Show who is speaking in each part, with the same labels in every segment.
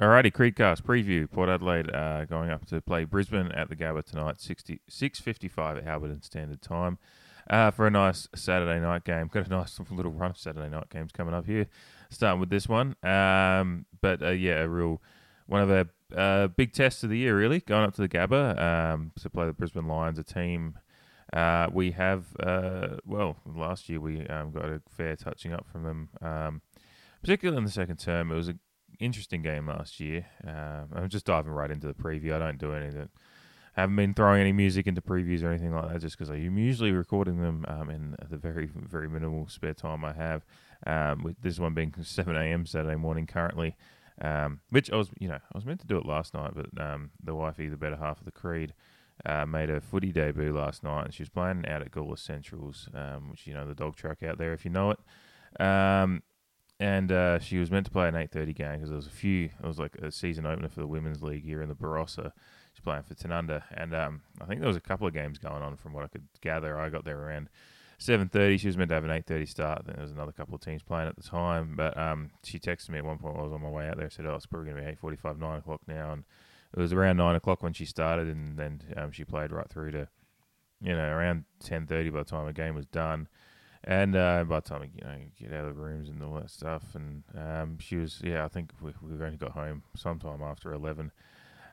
Speaker 1: Alrighty, Creedcast preview. Port Adelaide uh, going up to play Brisbane at the Gabba tonight, 60, 6.55 at Alberton Standard Time uh, for a nice Saturday night game. Got a nice little run of Saturday night games coming up here, starting with this one. Um, but uh, yeah, a real one of our uh, big tests of the year, really, going up to the Gabba um, to play the Brisbane Lions, a team uh, we have, uh, well, last year we um, got a fair touching up from them, um, particularly in the second term. It was an interesting game last year. Uh, I'm just diving right into the preview. I don't do anything. I haven't been throwing any music into previews or anything like that, just because I'm usually recording them um, in the very, very minimal spare time I have. Um, with this one being 7 a.m. Saturday morning currently, um, which I was, you know, I was meant to do it last night, but um, the wifey, the better half of the Creed, uh, made her footy debut last night, and she was playing out at Gawler Centrals, um, which you know the dog track out there if you know it. And uh, she was meant to play an 8:30 game because there was a few. It was like a season opener for the women's league here in the Barossa. She's playing for Tanunda, and um, I think there was a couple of games going on from what I could gather. I got there around 7:30. She was meant to have an 8:30 start. Then there was another couple of teams playing at the time, but um, she texted me at one point while I was on my way out there. Said, "Oh, it's probably going to be 8:45, 9 o'clock now," and it was around nine o'clock when she started, and then um, she played right through to, you know, around ten thirty by the time the game was done. And uh, by the time you know get out of the rooms and all that stuff, and um, she was yeah, I think we, we only got home sometime after eleven.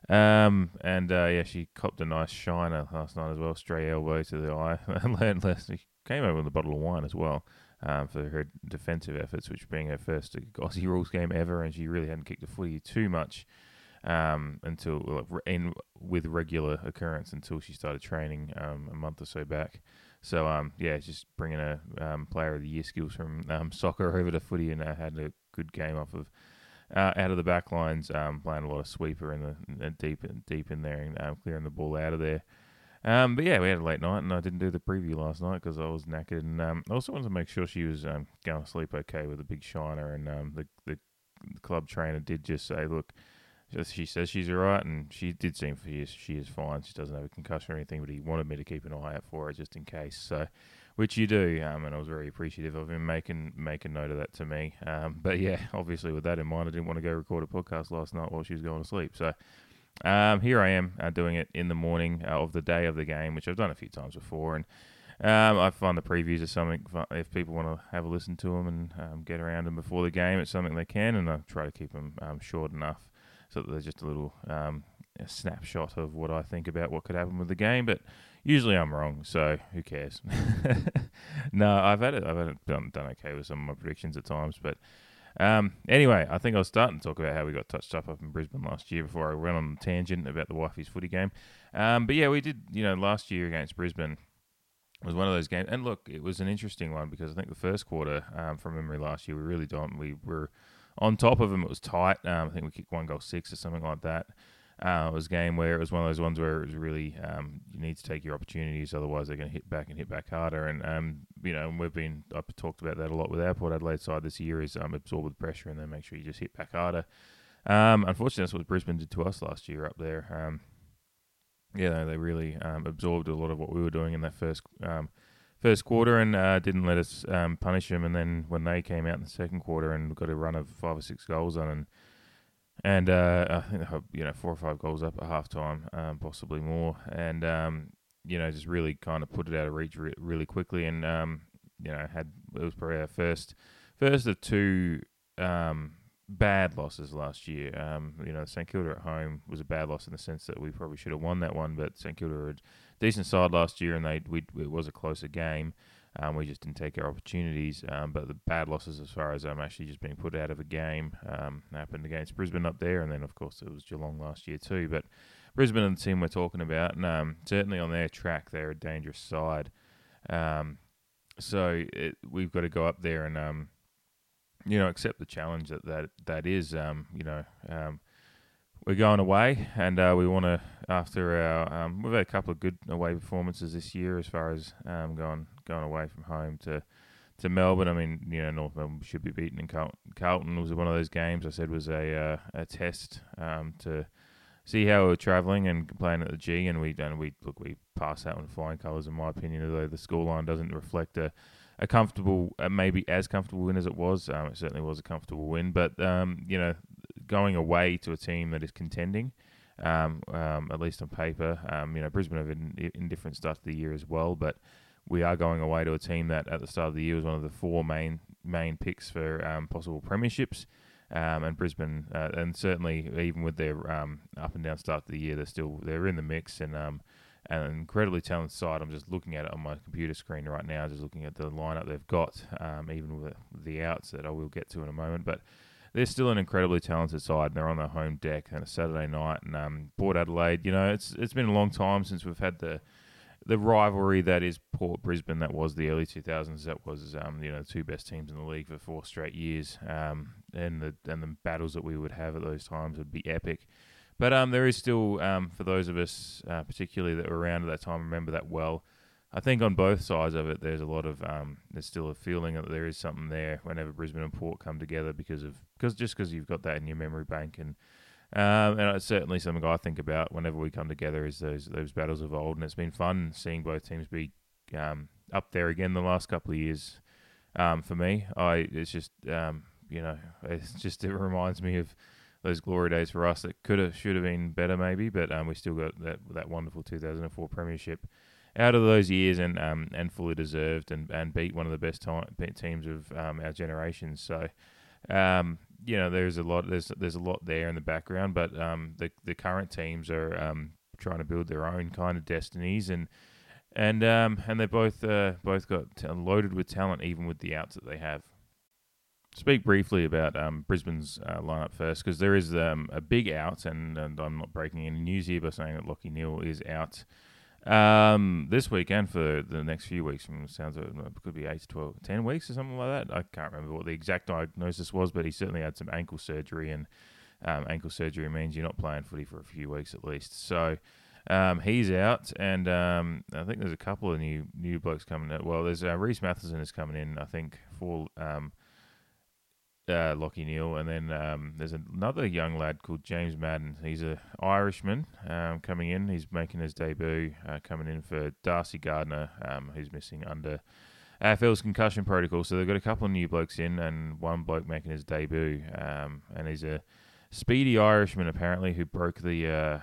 Speaker 1: Um, and uh, yeah, she copped a nice shiner last night as well, stray elbow to the eye, and learned lesson. Came over with a bottle of wine as well um, for her defensive efforts, which being her first Aussie rules game ever, and she really hadn't kicked the footy too much um, until in with regular occurrence until she started training um, a month or so back. So um, yeah, just bringing a um, player of the year skills from um, soccer over to footy, and uh, had a good game off of uh, out of the back lines, um, playing a lot of sweeper in the, in deep deep in there and um, clearing the ball out of there. Um, but yeah, we had a late night, and I didn't do the preview last night because I was knackered. And um, I also wanted to make sure she was um, going to sleep okay with a big shiner. And um, the, the the club trainer did just say, "Look, she says she's all right, and she did seem she is, she is fine. She doesn't have a concussion or anything, but he wanted me to keep an eye out for her just in case. So, which you do, um, and I was very appreciative of him making making note of that to me. Um, but yeah, obviously with that in mind, I didn't want to go record a podcast last night while she was going to sleep. So. Um, here I am uh, doing it in the morning uh, of the day of the game, which I've done a few times before, and um, I find the previews are something if people want to have a listen to them and um, get around them before the game, it's something they can, and I try to keep them um, short enough so there's just a little um, a snapshot of what I think about what could happen with the game. But usually I'm wrong, so who cares? no, I've had it. I've had it done, done okay with some of my predictions at times, but. Um, anyway, I think I was starting to talk about how we got touched up up in Brisbane last year before I went on a tangent about the wifey's footy game. Um, but yeah, we did, you know, last year against Brisbane was one of those games. And look, it was an interesting one because I think the first quarter, um, from memory last year, we really don't. We were on top of them, it was tight. Um, I think we kicked one goal six or something like that. Uh, it was a game where it was one of those ones where it was really um, you need to take your opportunities, otherwise they're going to hit back and hit back harder. And um, you know, we've been I've talked about that a lot with our Port Adelaide side this year is um, absorb the pressure and then make sure you just hit back harder. Um, unfortunately, that's what Brisbane did to us last year up there. Um, yeah, they really um, absorbed a lot of what we were doing in that first first quarter and uh, didn't let us um, punish them. And then when they came out in the second quarter and got a run of five or six goals on, and and uh, I think you know four or five goals up at halftime, um, possibly more, and um, you know just really kind of put it out of reach re- really quickly, and um, you know had it was probably our first first of two um, bad losses last year. Um, you know, St Kilda at home was a bad loss in the sense that we probably should have won that one, but St Kilda had decent side last year, and they we it was a closer game. Um, we just didn't take our opportunities. Um, but the bad losses, as far as I'm actually just being put out of a game, um, happened against Brisbane up there, and then of course it was Geelong last year too. But Brisbane and the team we're talking about, and um, certainly on their track, they're a dangerous side. Um, so it, we've got to go up there and um, you know accept the challenge that that that is. you know we're going away, and uh, we want to after our um, we've had a couple of good away performances this year as far as um, going going away from home to to Melbourne. I mean, you know, North Melbourne should be beaten, and Carlton, Carlton was one of those games. I said was a uh, a test um, to see how we are travelling and playing at the G, and we and we look we passed that one flying colours in my opinion. Although the scoreline doesn't reflect a a comfortable, uh, maybe as comfortable win as it was. Um, it certainly was a comfortable win, but um, you know, going away to a team that is contending. Um, um, at least on paper, um, you know Brisbane have an indifferent start to the year as well, but we are going away to a team that at the start of the year was one of the four main main picks for um, possible premierships. Um, and Brisbane, uh, and certainly even with their up and down start to the year, they're still they're in the mix and an incredibly talented side. I'm just looking at it on my computer screen right now, just looking at the lineup they've got, um, even with the outs that I will get to in a moment. But they're still an incredibly talented side. And they're on their home deck on a Saturday night, and um, Port Adelaide. You know, it's it's been a long time since we've had the the rivalry that is Port Brisbane that was the early 2000s that was um, you know the two best teams in the league for four straight years um, and the and the battles that we would have at those times would be epic but um, there is still um, for those of us uh, particularly that were around at that time remember that well I think on both sides of it there's a lot of um, there's still a feeling that there is something there whenever Brisbane and Port come together because of because just because you've got that in your memory bank and um, and it's certainly something I think about whenever we come together is those those battles of old, and it's been fun seeing both teams be um, up there again the last couple of years. Um, for me, I it's just um, you know it's just it reminds me of those glory days for us that could have should have been better maybe, but um, we still got that that wonderful 2004 premiership out of those years and um, and fully deserved and, and beat one of the best time, teams of um, our generation. So um, you know, there's a lot there's there's a lot there in the background, but um, the the current teams are um, trying to build their own kind of destinies, and and um, and they both uh, both got t- loaded with talent, even with the outs that they have. Speak briefly about um, Brisbane's uh, lineup first, because there is um, a big out, and, and I'm not breaking any news here by saying that Lachie Neale is out um, this weekend for the next few weeks, sounds like it could be 8 to 12, 10 weeks or something like that. I can't remember what the exact diagnosis was, but he certainly had some ankle surgery, and um, ankle surgery means you're not playing footy for a few weeks at least. So um, he's out, and um, I think there's a couple of new new blokes coming out. Well, there's uh, Rhys Mathieson is coming in, I think, for um, uh, Lachie Neale, and then um, there's another young lad called James Madden. He's a Irishman um, coming in. He's making his debut, uh, coming in for Darcy Gardner, um, who's missing under AFL's concussion protocol. So they've got a couple of new blokes in, and one bloke making his debut, um, and he's a speedy Irishman apparently who broke the. Uh,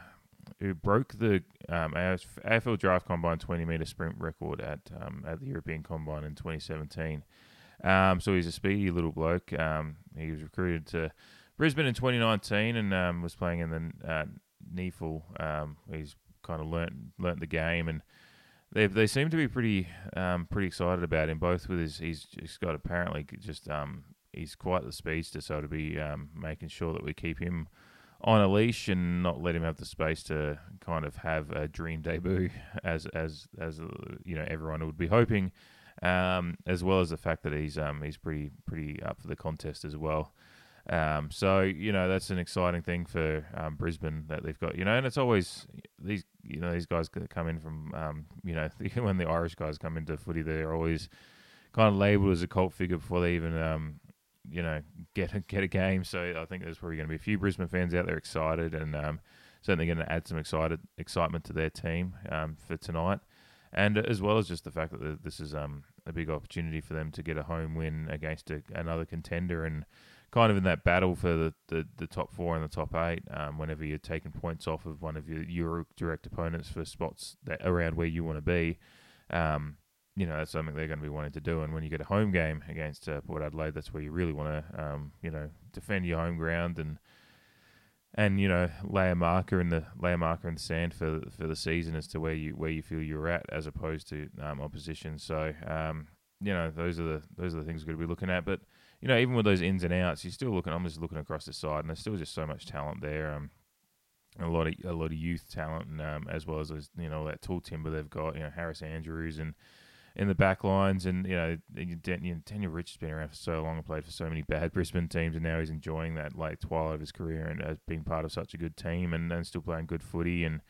Speaker 1: who broke the um, AFL Draft Combine 20 meter sprint record at um, at the European Combine in 2017. Um, so he's a speedy little bloke. Um, he was recruited to Brisbane in 2019 and um, was playing in the uh, NEAFL. Um, he's kind of learnt learnt the game and they they seem to be pretty um, pretty excited about him. Both with his he's just got apparently just um, he's quite the speedster, so to be making sure that we keep him on a leash and not let him have the space to kind of have a dream debut as as as uh, you know everyone would be hoping um, as well as the fact that he's um, he's pretty pretty up for the contest as well. Um, so you know that's an exciting thing for um, Brisbane that they've got. You know, and it's always these you know these guys come in from um, you know when the Irish guys come into footy, they're always kind of labelled as a cult figure before they even um, you know get a, get a game. So I think there's probably going to be a few Brisbane fans out there excited and um, certainly going to add some excited excitement to their team um, for tonight and as well as just the fact that this is um, a big opportunity for them to get a home win against a, another contender and kind of in that battle for the, the, the top four and the top eight. Um, whenever you're taking points off of one of your, your direct opponents for spots that around where you want to be, um, you know that's something they're going to be wanting to do. And when you get a home game against uh, Port Adelaide, that's where you really want to um, you know defend your home ground and and you know lay a marker in the lay a marker in the sand for for the season as to where you where you feel you're at as opposed to um, opposition. So um, you know those are the those are the things we're going to be looking at. But you know even with those ins and outs, you're still looking. I'm just looking across the side, and there's still just so much talent there. Um, a lot of a lot of youth talent, and um, as well as you know that tall timber they've got. You know Harris Andrews and in the back lines. And, you know, Daniel Rich has been around for so long and played for so many bad Brisbane teams. And now he's enjoying that late twilight of his career and uh, being part of such a good team and, and still playing good footy. And,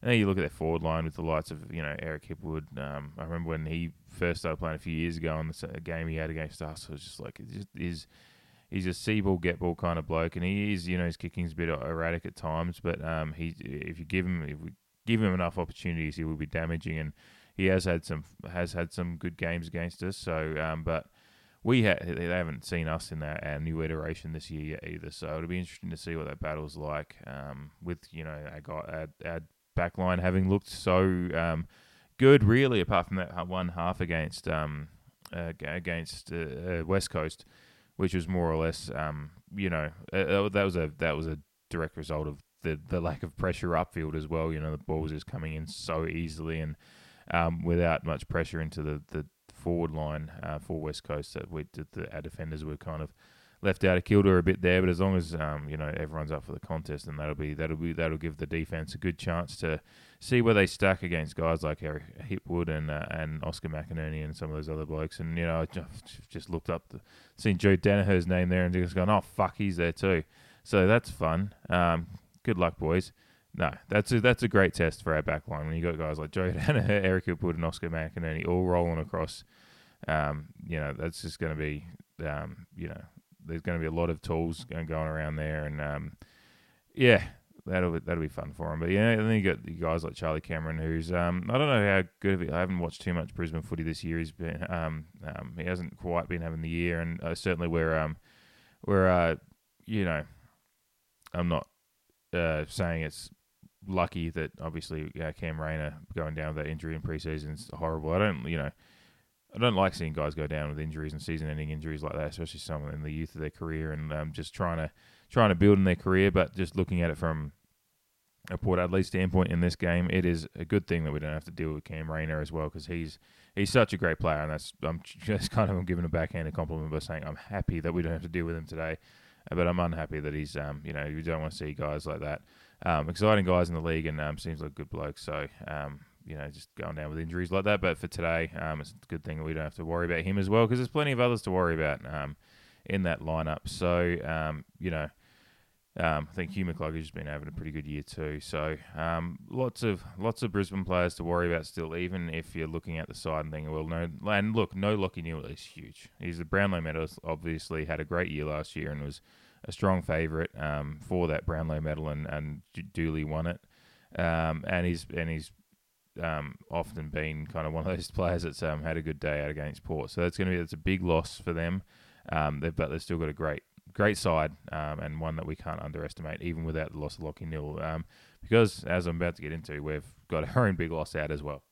Speaker 1: and then you look at their forward line with the likes of, you know, Eric Hipwood. Um, I remember when he first started playing a few years ago in the game he had against us, it was just like, is he's a see ball, get ball kind of bloke, and he is, you know, his kicking's a bit erratic at times. But um, he, if you give him, if we give him enough opportunities, he will be damaging. And he has had some has had some good games against us. So, um, but we ha- they haven't seen us in our, our new iteration this year yet either. So it'll be interesting to see what that battle's like. Um, with you know our, our, our back line having looked so um, good, really, apart from that one half against um, uh, against uh, West Coast, which was more or less, um, you know, uh, that was a that was a direct result of the the lack of pressure upfield as well. You know, the ball just coming in so easily and um, without much pressure into the the forward line uh, for West Coast that we the, our defenders were kind of left out of kilter a bit there, but as long as um, you know everyone's up for the contest, and that'll be that'll be that'll give the defense a good chance to see where they stack against guys like Eric Hipwood and uh, and Oscar McInerney and some of those other blokes. And you know, I just, just looked up, the, seen Joe Daniher's name there, and just gone, oh fuck, he's there too. So that's fun. Um, good luck, boys. No, that's a, that's a great test for our back line when you got guys like Joe Daniher, Eric Hipwood, and Oscar McInerney all rolling across. Um, you know, that's just going to be, um, you know, there's going to be a lot of tools going around there, and um, yeah, that'll be, that'll be fun for him. But yeah, and then you got you guys like Charlie Cameron, who's um, I don't know how good of it. I haven't watched too much Brisbane footy this year. He's been um, um he hasn't quite been having the year, and uh, certainly where um where uh you know I'm not uh, saying it's lucky that obviously Cam Rayner going down with that injury in preseason is horrible. I don't you know I don't like seeing guys go down with injuries and season-ending injuries like that, especially someone in the youth of their career and um, just trying to trying to build in their career. But just looking at it from a Port Adelaide standpoint in this game, it is a good thing that we don't have to deal with Cam Rayner as well because he's he's such a great player, and that's I'm just kind of giving a backhanded compliment by saying I'm happy that we don't have to deal with him today, but I'm unhappy that he's um you know you don't want to see guys like that. Um, exciting guys in the league and um, seems like a good bloke. So um, you know, just going down with injuries like that. But for today, um, it's a good thing we don't have to worry about him as well because there's plenty of others to worry about um, in that lineup. So, you know, um, I think Hugh has been having a pretty good year too. So, um, lots of lots of Brisbane players to worry about still, even if you're looking at the side and thinking, well, no, and look, no Lachie Neale is huge. He's the Brownlow medalist. Obviously, had a great year last year and was a strong favourite um, for that Brownlow medal and, and duly won it. Um, and he's and he's um, often been kind of one of those players that's um, had a good day out against Port. So that's going to be that's a big loss for them. Um, but they've still got a great great side um, and one that we can't underestimate, even without the loss of Lachie Neale. Um, because as I'm about to get into, we've got our own big loss out as well.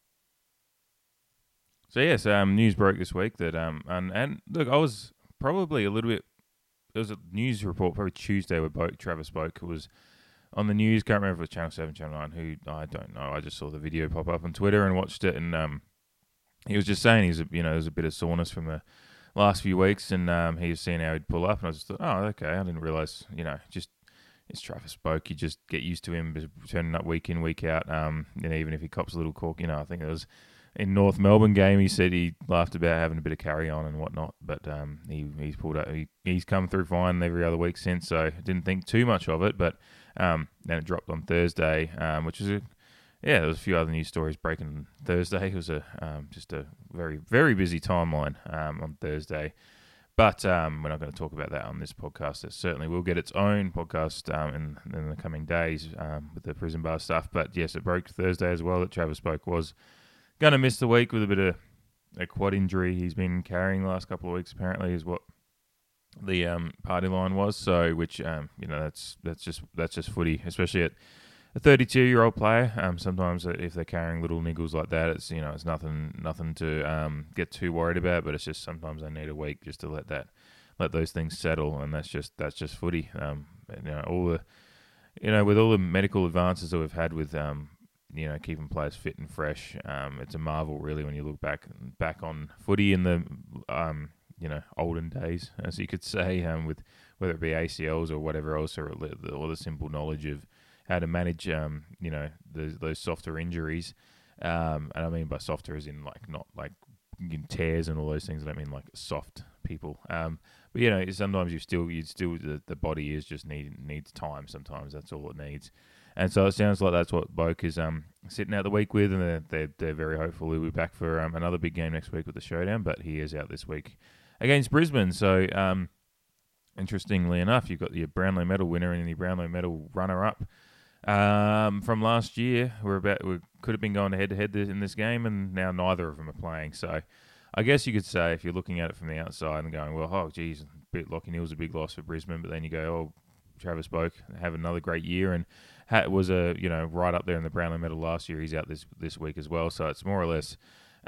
Speaker 1: So yes, um, news broke this week that um and and look, I was probably a little bit. There was a news report probably Tuesday where Boak, Travis Boak was on the news. Can't remember if it was Channel Seven, Channel Nine. Who I don't know. I just saw the video pop up on Twitter and watched it, and um, he was just saying he's a, you know there's a bit of soreness from the last few weeks, and um, he was seeing how he'd pull up, and I just thought, oh, okay, I didn't realize, you know, just it's Travis Boak. You just get used to him turning up week in, week out. Um, and even if he cops a little cork, you know, I think it was in North Melbourne game. He said he laughed about having a bit of carry on and whatnot, but um, he he's pulled up. He, he's come through fine every other week since, so didn't think too much of it, but um, then it dropped on Thursday, um, which was a yeah, there was a few other news stories breaking Thursday. It was a um, just a very very busy timeline um, on Thursday, but um, we're not going to talk about that on this podcast. It certainly will get its own podcast um, in, in the coming days um, with the prison bar stuff. But yes, it broke Thursday as well that Travis Boak was going to miss the week with a bit of a quad injury he's been carrying the last couple of weeks. Apparently, is what the um, party line was. So, which you know, that's that's just that's just footy, especially at a 32 year old player. Um, sometimes if they're carrying little niggles like that, it's you know it's nothing nothing to um, get too worried about. But it's just sometimes they need a week just to let that let those things settle, and that's just that's just footy. Um, you know all the you know with all the medical advances that we've had with um, you know keeping players fit and fresh, um, it's a marvel really when you look back back on footy in the um, you know olden days, as you could say, um, with whether it be ACLs or whatever else, or, or the simple knowledge of how to manage, um, you know, the, those softer injuries. Um, and I mean by softer as in like not like tears and all those things. I don't mean like soft people. Um, but you know, sometimes you still you still the, the body is just need needs time. Sometimes that's all it needs. And so it sounds like that's what Boak is um, sitting out the week with, and they're, they're, they're very hopeful he'll be back for um, another big game next week with the showdown. But he is out this week against Brisbane. So um, interestingly enough, you've got your Brownlow medal winner and the Brownlow medal runner up um, from last year. We're about we could have been going head to head in this game, and now neither of them are playing. So I guess you could say if you're looking at it from the outside and going, well, oh, geez, bit Lachie Neale's a big loss for Brisbane, but then you go, oh, Travis Boak have another great year and ha- was a you know right up there in the Brownlow medal last year. He's out this this week as well, so it's more or less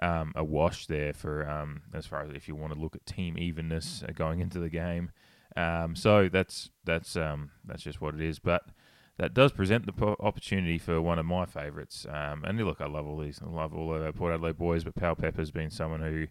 Speaker 1: um, a wash there for um, as far as if you want to look at team evenness uh, going into the game. Um, so that's that's um, that's just what it is, but. That does present the po- opportunity for one of my favourites. Um, and look, I love all these. I love all of our Port Adelaide boys, but Powell-Pepper's been someone who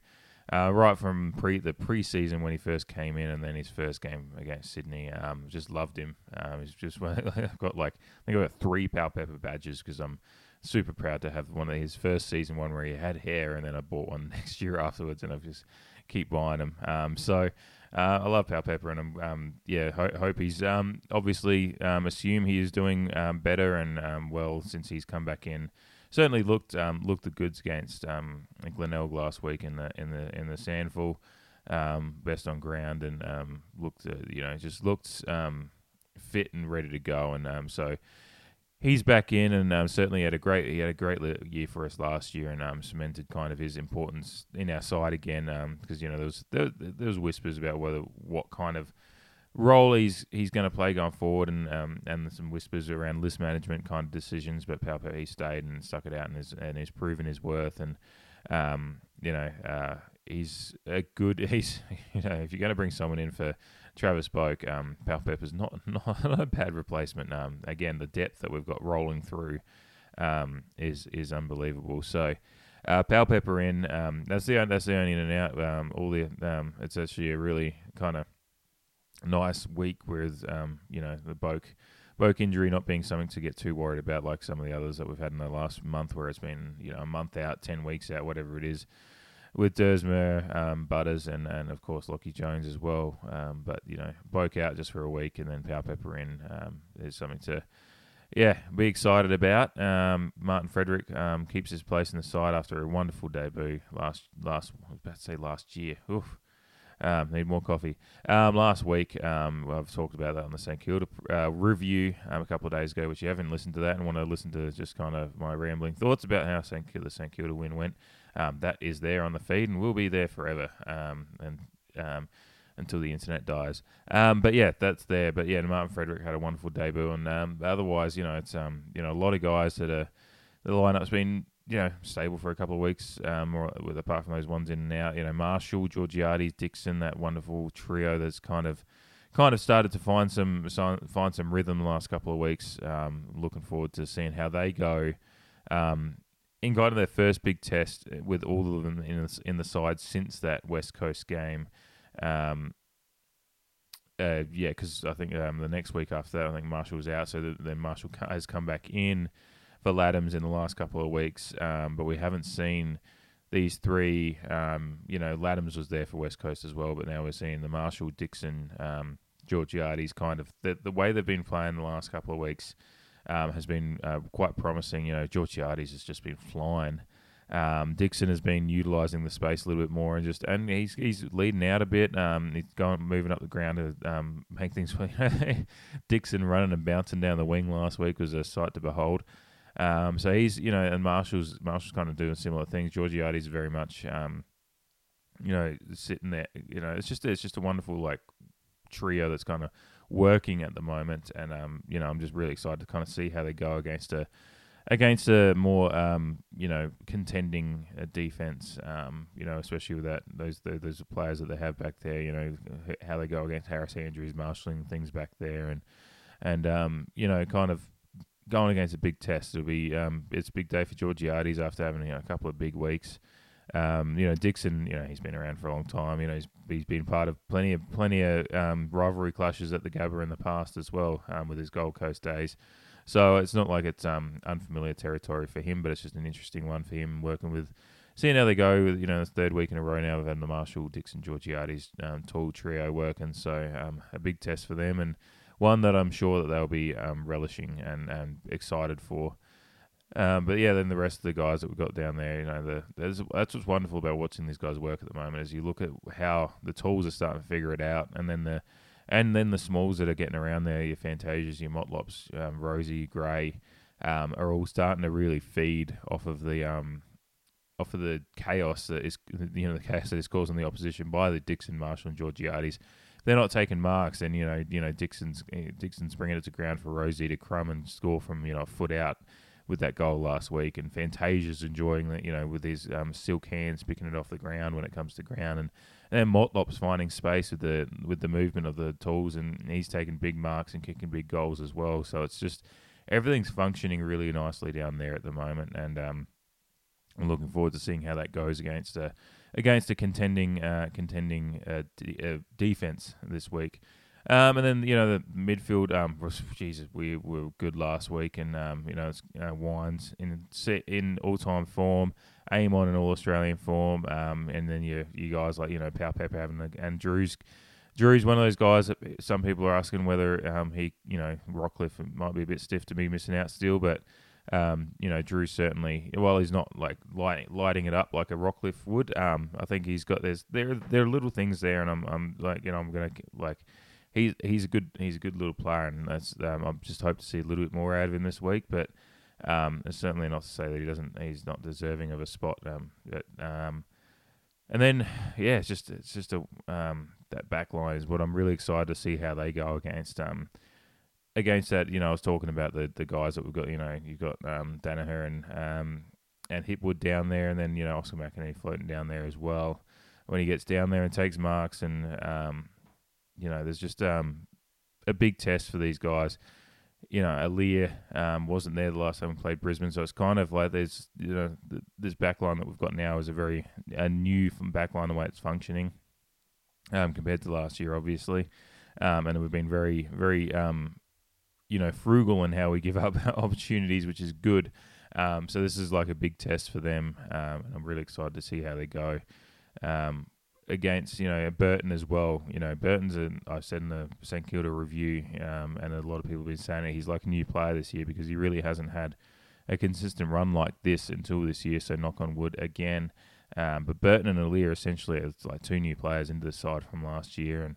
Speaker 1: uh, right from pre the preseason when he first came in, and then his first game against Sydney. Um, just loved him. Um, he's just I've got like I think I've got three Powell-Pepper badges because I'm super proud to have one of his first season one where he had hair, and then I bought one next year afterwards, and I've just keep buying them. Um, so. Uh, I love Powell-Pepper, and I'm um, yeah ho- hope he's um, obviously um, assume he is doing um, better and um, well since he's come back in. Certainly looked um, looked the goods against um, Glenelg last week in the in the in the SANFL, um, best on ground, and um, looked uh, you know just looked um, fit and ready to go, and um, so he's back in, and um, certainly had a great he had a great year for us last year, and um, cemented kind of his importance in our side again, because you know there was there, there was whispers about whether what kind of role he's he's going to play going forward, and um, and some whispers around list management kind of decisions. But Palpo he stayed and stuck it out, and has and he's proven his worth. And um, you know, uh, he's a good. He's you know, if you're going to bring someone in for Travis Boak, um, Powell-Pepper's not, not not a bad replacement. Um, again, the depth that we've got rolling through um, is is unbelievable. So. Uh, Powell-Pepper in. Um, that's the that's the only in and out. Um, all the um, it's actually a really kind of nice week with um, you know the Boak Boak injury not being something to get too worried about like some of the others that we've had in the last month where it's been you know a month out, ten weeks out, whatever it is. With Duursma, um, Butters, and, and of course Lachie Jones as well. Um, but you know, Boak out just for a week, and then Powell-Pepper in um, is something to, yeah, be excited about. Um, Martin Frederick um, keeps his place in the side after a wonderful debut last last I was about to say last year. Oof, um, need more coffee. Last week, I've talked about that on the St Kilda uh, review a couple of days ago, which you haven't listened to that and want to listen to just kind of my rambling thoughts about how St Kilda, St Kilda win went. Um, that is there on the feed and will be there forever um, and until the internet dies. but yeah, that's there. But yeah, Martin Frederick had a wonderful debut, and otherwise, you know, it's you know a lot of guys that are the lineup's been you know, stable for a couple of weeks, um, or with apart from those ones in and out. You know, Marshall, Georgiades, Dixon, that wonderful trio that's kind of kind of started to find some find some rhythm the last couple of weeks. Um, looking forward to seeing how they go. Um, in to their first big test with all of them in the, in the side since that West Coast game. Um, uh, yeah, because I think um, the next week after that, I think Marshall was out, so then Marshall has come back in for Ladhams in the last couple of weeks, um, but we haven't seen these three. Um, you know, Ladhams was there for West Coast as well, but now we're seeing the Marshall, Dixon, um, Georgiades kind of the, the way they've been playing the last couple of weeks um, has been uh, quite promising. You know, Georgiades has just been flying. Um, Dixon has been utilising the space a little bit more and just and he's he's leading out a bit. Um, he's going moving up the ground to um, make things. Dixon running and bouncing down the wing last week was a sight to behold. Um, so he's you know, and Marshall's Marshall's kind of doing similar things. Georgiades very much, um, you know, sitting there. You know, it's just it's just a wonderful like trio that's kind of working at the moment, and um, you know, I'm just really excited to kind of see how they go against a against a more um, you know contending uh, defense. Um, you know, especially with that those those players that they have back there. You know, how they go against Harris Andrews, marshalling things back there, and and um, you know, kind of going against a big test. It'll be um, it's a big day for Georgiades after having you know, a couple of big weeks. Um, you know Dixon, you know he's been around for a long time. You know he's he's been part of plenty of plenty of um, rivalry clashes at the Gabba in the past as well um, with his Gold Coast days. So it's not like it's um, unfamiliar territory for him, but it's just an interesting one for him working with. Seeing how they go, with, you know, the third week in a row now, had the Marshall, Dixon, Georgiades um, tall trio working, so um, a big test for them. And one that I'm sure that they'll be relishing and, and excited for. Um, but yeah, then the rest of the guys that we've got down there, you know, the, that's what's wonderful about watching these guys work at the moment is you look at how the tools are starting to figure it out, and then the and then the smalls that are getting around there, your Fantasias, your Motlops, um, Rosie, Gray, um, are all starting to really feed off of the um, off of the chaos that is you know the chaos that is caused on the opposition by the Dixon, Marshall, and Georgiades. They're not taking marks, and you know, you know, Dixon's eh, Dixon's bringing it to ground for Rosie to crumb and score from you know a foot out with that goal last week, and Fantasia's enjoying that, you know, with his um, silk hands picking it off the ground when it comes to ground, and and then Motlop's finding space with the with the movement of the tools, and he's taking big marks and kicking big goals as well. So it's just everything's functioning really nicely down there at the moment, and um, I'm looking forward to seeing how that goes against a against a contending uh, contending uh, d- uh, defense this week. Um, and then you know the midfield. Um, was, Jesus, we were good last week, and um, you know it's uh, Wines in in all time form, Amon in all Australian form, um, and then you you guys like you know Pepper having the, and Drew's. Drew's one of those guys that some people are asking whether um, he, you know, Rockliff might be a bit stiff to be missing out still, but um, you know, Drew certainly, while he's not like light, lighting it up like a Rockliff would, um, I think he's got there's there there are little things there, and I'm I'm like you know I'm gonna like he's he's a good he's a good little player, and that's um, I just hope to see a little bit more out of him this week. But um, it's certainly not to say that he doesn't he's not deserving of a spot. Um, but, um, and then yeah, it's just it's just a um, that back line is what I'm really excited to see how they go against um against that. You know, I was talking about the the guys that we've got. You know, you've got um Daniher and um and Hipwood down there, and then you know Oscar McInerney floating down there as well. When he gets down there and takes marks and um you know, there's just um, a big test for these guys. You know, Aliir um, wasn't there the last time we played Brisbane, so it's kind of like there's you know this backline that we've got now is a very a new backline the way it's functioning um, compared to last year, obviously, um, and we've been very very um, you know frugal in how we give up opportunities, which is good. Um, so this is like a big test for them, um, and I'm really excited to see how they go. Um, against you know Burton as well. You know Burton's a, I said in the St Kilda review, um, and a lot of people have been saying it. He's like a new player this year because he really hasn't had a consistent run like this until this year. So knock on wood again. Um, but Burton and Aliir essentially it's like two new players into the side from last year, and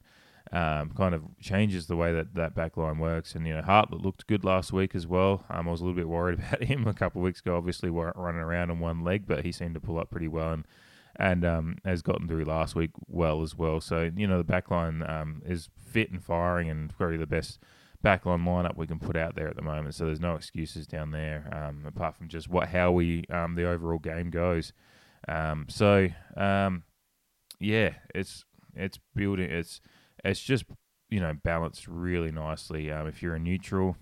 Speaker 1: um, kind of changes the way that that back line works. And you know Hartlett looked good last week as well. Um, I was a little bit worried about him a couple of weeks ago. Obviously, running around on one leg, but he seemed to pull up pretty well and and um, has gotten through last week well as well. So you know the backline um, is fit and firing, and probably the best backline lineup we can put out there at the moment. So there's no excuses down there um, apart from just what how we um, the overall game goes. Um, so um, yeah, it's it's building. It's it's just you know balanced really nicely. if you're a neutral.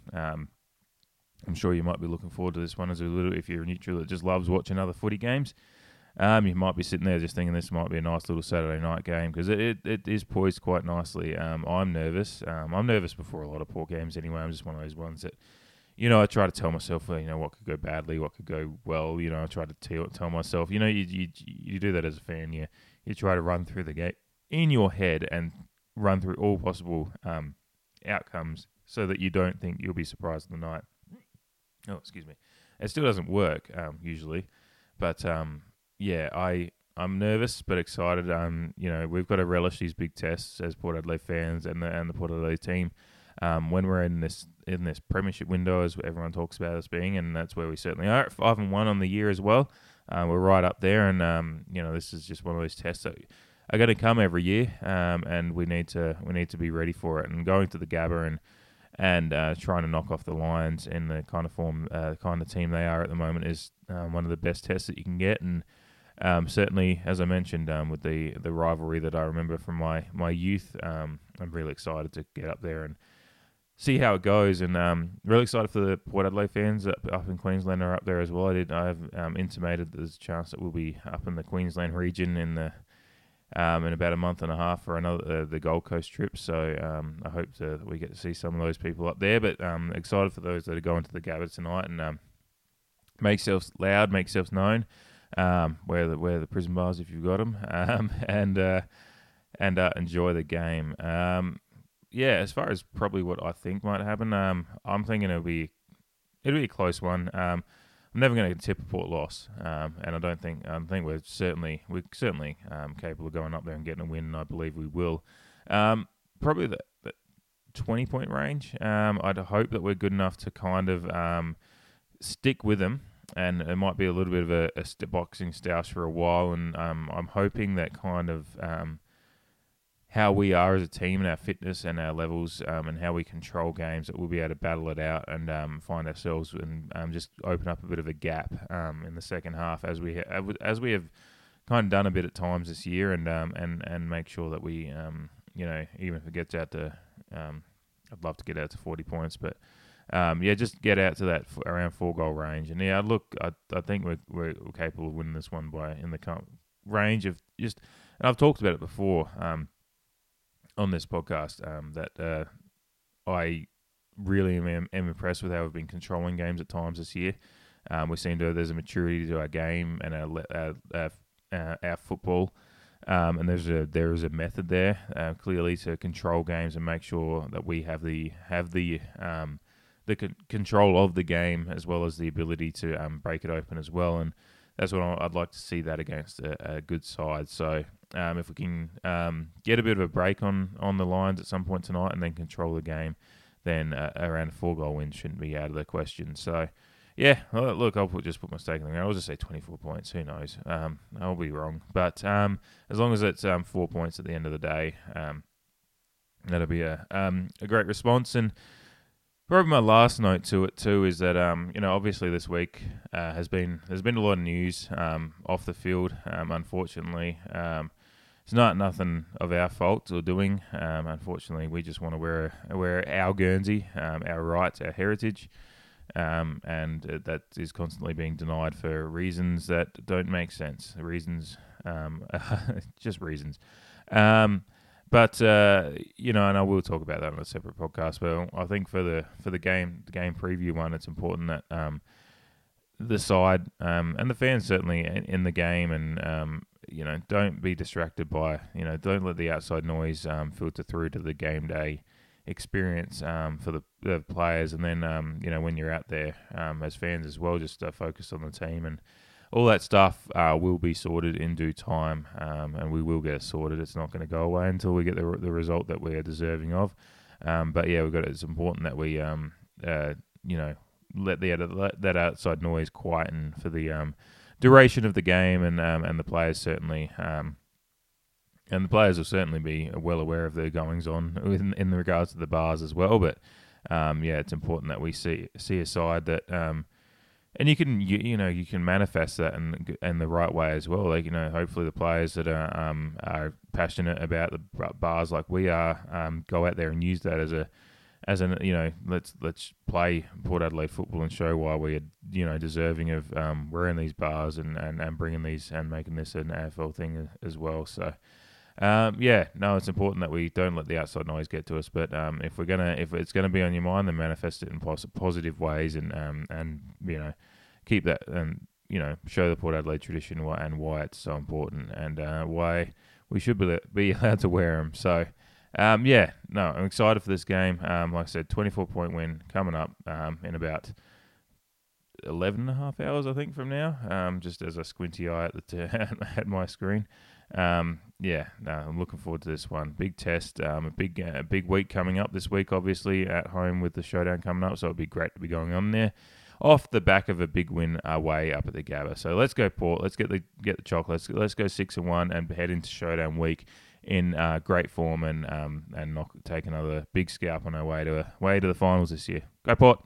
Speaker 1: I'm sure you might be looking forward to this one as a little. If you're a neutral that just loves watching other footy games, um, you might be sitting there just thinking this might be a nice little Saturday night game because it, it, it is poised quite nicely. Um, I'm nervous. Um, I'm nervous before a lot of poor games anyway. I'm just one of those ones that, you know, I try to tell myself, you know, what could go badly, what could go well. You know, I try to tell, tell myself, you know, you, you you do that as a fan. You you try to run through the gate in your head and run through all possible um, outcomes so that you don't think you'll be surprised in the night. Oh, excuse me. It still doesn't work um, usually, but um, yeah, I I'm nervous but excited. Um, you know, we've got to relish these big tests as Port Adelaide fans and the and the Port Adelaide team. Um, when we're in this in this premiership window, as everyone talks about us being, and that's where we certainly are. Five and one on the year as well. Uh, we're right up there, and um, you know, this is just one of those tests that are going to come every year, um, and we need to we need to be ready for it. And going to the Gabba and and uh, trying to knock off the Lions in the kind of form, uh, kind of team they are at the moment is um, one of the best tests that you can get, and um, certainly, as I mentioned, um, with the the rivalry that I remember from my my youth, um, I'm really excited to get up there and see how it goes, and um, really excited for the Port Adelaide fans up, up in Queensland are up there as well. I did I've um, intimated there's a chance that we'll be up in the Queensland region in the um, in about a month and a half for another uh, the Gold Coast trip. So I hope to, we get to see some of those people up there. But um, excited for those that are going to the Gabba tonight and make yourselves loud, make yourselves known um, wear the where the prison bars if you've got them, um, and uh, and uh, enjoy the game. Um, yeah, as far as probably what I think might happen, um, I'm thinking it'll be it'll be a close one. Um, I'm never going to tip a Port loss, um, and I don't think I think we're certainly we're certainly um, capable of going up there and getting a win. And I believe we will. Um, probably the, the 20 point range. Um, I'd hope that we're good enough to kind of um, stick with them and it might be a little bit of a, a boxing stoush for a while. And um, I'm hoping that kind of um, how we are as a team and our fitness and our levels um, and how we control games that we'll be able to battle it out and um, find ourselves and um, just open up a bit of a gap um, in the second half as we ha- as we have kind of done a bit at times this year and and and make sure that we you know even if it gets out to I'd love to get out to 40 points but yeah just get out to that around four goal range and yeah look I, I think we're, we're capable of winning this one by in the range of just and I've talked about it before um, on this podcast um, that uh, I really am, am, impressed with how we've been controlling games at times this year. Um, we seem to there's a maturity to our game and our our, our, uh, our football, um, and there's a there is a method there uh, clearly to control games and make sure that we have the have the um, the c- control of the game as well as the ability to um, break it open as well. And that's what I'd like to see that against a, a good side. So um, if we can um, get a bit of a break on on the Lions at some point tonight and then control the game, then uh, around a four goal win shouldn't be out of the question. So. Yeah, look, I'll put, just put my stake in the ground. I'll just say 24 points. Who knows? Um, I'll be wrong. But um, as long as it's um, four points at the end of the day, um, that'll be a, um, a great response. And Probably my last note to it too is that um, you know obviously this week uh, has been there's been a lot of news um, off the field. Um, unfortunately, um, it's not nothing of our fault or doing. Um, unfortunately, we just want to wear wear our Guernsey, um, our rights, our heritage, and that is constantly being denied for reasons that don't make sense. Reasons, just reasons. But uh, you know, and I will talk about that on a separate podcast. But I think for the for the game the game preview one, it's important that um, the side um, and the fans certainly in, the game, and um, you know, don't be distracted by you know, don't let the outside noise um, filter through to the game day experience um, for the, the players, and then um, you know when you're out there as fans as well, just uh, focus on the team and all that stuff uh, will be sorted in due time, um, and we will get it sorted. It's not going to go away until we get the, the result that we are deserving of. Um, but yeah, we've got. It's important that we, um, uh, you know, let the let that outside noise quieten for the um, duration of the game, and um, and the players certainly. Um, and the players will certainly be well aware of the goings on in, in regards to the bars as well. But yeah, it's important that we see see a side that and you can you, you know you can manifest that in in the right way as well. Like you know, hopefully the players that are um, are passionate about the bars like we are um, go out there and use that as a as an you know let's let's play Port Adelaide football and show why we are you know deserving of um, wearing these bars and, and, and bringing these and making this an AFL thing as well. So. Um, yeah, no, it's important that we don't let the outside noise get to us. But um, if we're gonna, if it's gonna be on your mind, then manifest it in pos- positive ways, and um, and you know, keep that and you know show the Port Adelaide tradition and why it's so important and uh, why we should be be allowed to wear them. So. Um, yeah, no, I'm excited for this game. Um, like I said, 24 point win coming up um, in about 11 and a half hours, I think, from now. Just as a squinty eye at the t- at my screen. Um, yeah, no, I'm looking forward to this one. Big test, um, a big uh, big week coming up this week, obviously at home with the showdown coming up. So it'd be great to be going on there, off the back of a big win away up at the Gabba. So let's go Port. Let's get the get the chocolates. Let's go six and one and head into showdown week in uh, great form and um, and knock take another big scalp on our way to way to the finals this year. Go Port.